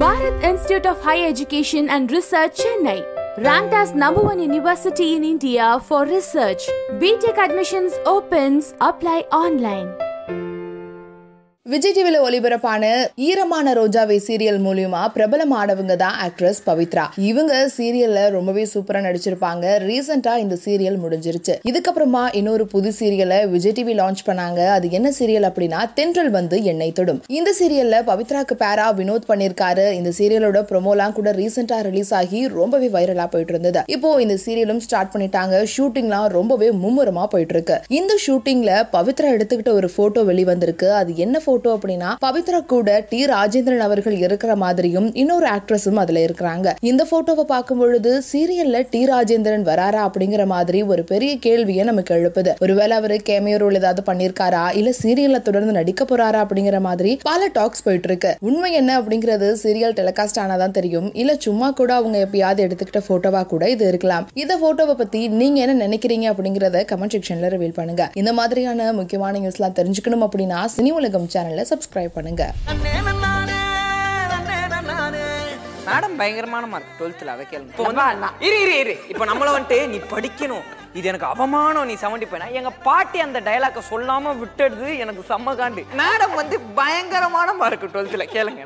Bharat Institute of Higher Education and Research, Chennai. Ranked as number one university in India for research. BTech admissions opens. Apply online. Vijay டிவில ஒளிபரப்பான ஈரமான ரோஜாவை serial மூலியமா பிரபலமானவங்க தான் actress Pavithra. இவங்க சீரியல்ல ரொம்பவே சூப்பரா நடிச்சிருப்பாங்க. ரீசெண்டா இந்த சீரியல் முடிஞ்சிருச்சு. இதுக்கப்புறமா இன்னொரு புது சீரியலை விஜய் டிவி லான்ச் பண்ணாங்க. அது என்ன சீரியல் அப்படின்னா தென்றல் வந்து எண்ணெய் தொடும். இந்த சீரியல்ல பவித்ராக்கு பேரா வினோத் பண்ணிருக்காரு. இந்த சீரியலோட ப்ரொமோலாம் கூட ரீசெண்டா ரிலீஸ் ஆகி ரொம்பவே வைரலா போயிட்டு இருந்தது. இப்போ இந்த சீரியலும் ஸ்டார்ட் பண்ணிட்டாங்க. ஷூட்டிங்லாம் ரொம்பவே மும்முரமா போயிட்டு இருக்கு. இந்த ஷூட்டிங்ல பவித்ரா எடுத்துக்கிட்ட ஒரு போட்டோ வெளிவந்திருக்கு. அது என்ன போட்டோ அப்படின்னா பவித்ரா கூட டி. ராஜேந்திரன் அவர்கள் இருக்கிற மாதிரியும் இன்னொரு ஆக்ட்ரஸும் அதுல இருக்கிறாங்க. இந்த போட்டோவை பார்க்கும் பொழுது சீரியல்ல டி. ராஜேந்திரன் வராரா அப்படிங்கிற மாதிரி ஒரு பெரிய கேள்வியை நமக்கு எழுப்புது. ஒருவேளை அவரு கேமியோ ரோல் ஏதாவது பண்ணிருக்காரா இல்ல சீரியல்ல தொடர்ந்து நடிக்க போறாரா அப்படிங்கிற மாதிரி பல டாக்ஸ் போயிட்டு இருக்கு உண்மை என்ன அப்படிங்கிறது சீரியல் டெலிகாஸ்ட் ஆனாதான் தெரியும். இல்ல சும்மா கூட அவங்க எப்பயாவது எடுத்துக்கிட்ட போட்டோவா கூட இது இருக்கலாம். இந்த போட்டோவை பத்தி நீங்க என்ன நினைக்கிறீங்க அப்படிங்கறத கமெண்ட் செக்ஷன்ல ரிவீல் பண்ணுங்க. இந்த மாதிரியான முக்கியமான நியூஸ்லாம் தெரிஞ்சுக்கணும் அப்படின்னா சினி உலகம் சேனலை சப்ஸ்கிரைப் பண்ணுங்க. மேடம் பயங்கரமான மார்க் டுவெல்த்தில் அதை கேளுங்க. இப்போ வந்து இரு இரு இரு. இப்போ நம்மள வந்துட்டு நீ படிக்கணும். இது எனக்கு அவமானம் நீ செவன்டி போயினா எங்க பாட்டி அந்த டயலாக்கை சொல்லாம விட்டுடுது எனக்கு செம்ம காண்டு. மேடம் வந்து பயங்கரமான மார்க் டுவெல்த்தில் கேளுங்க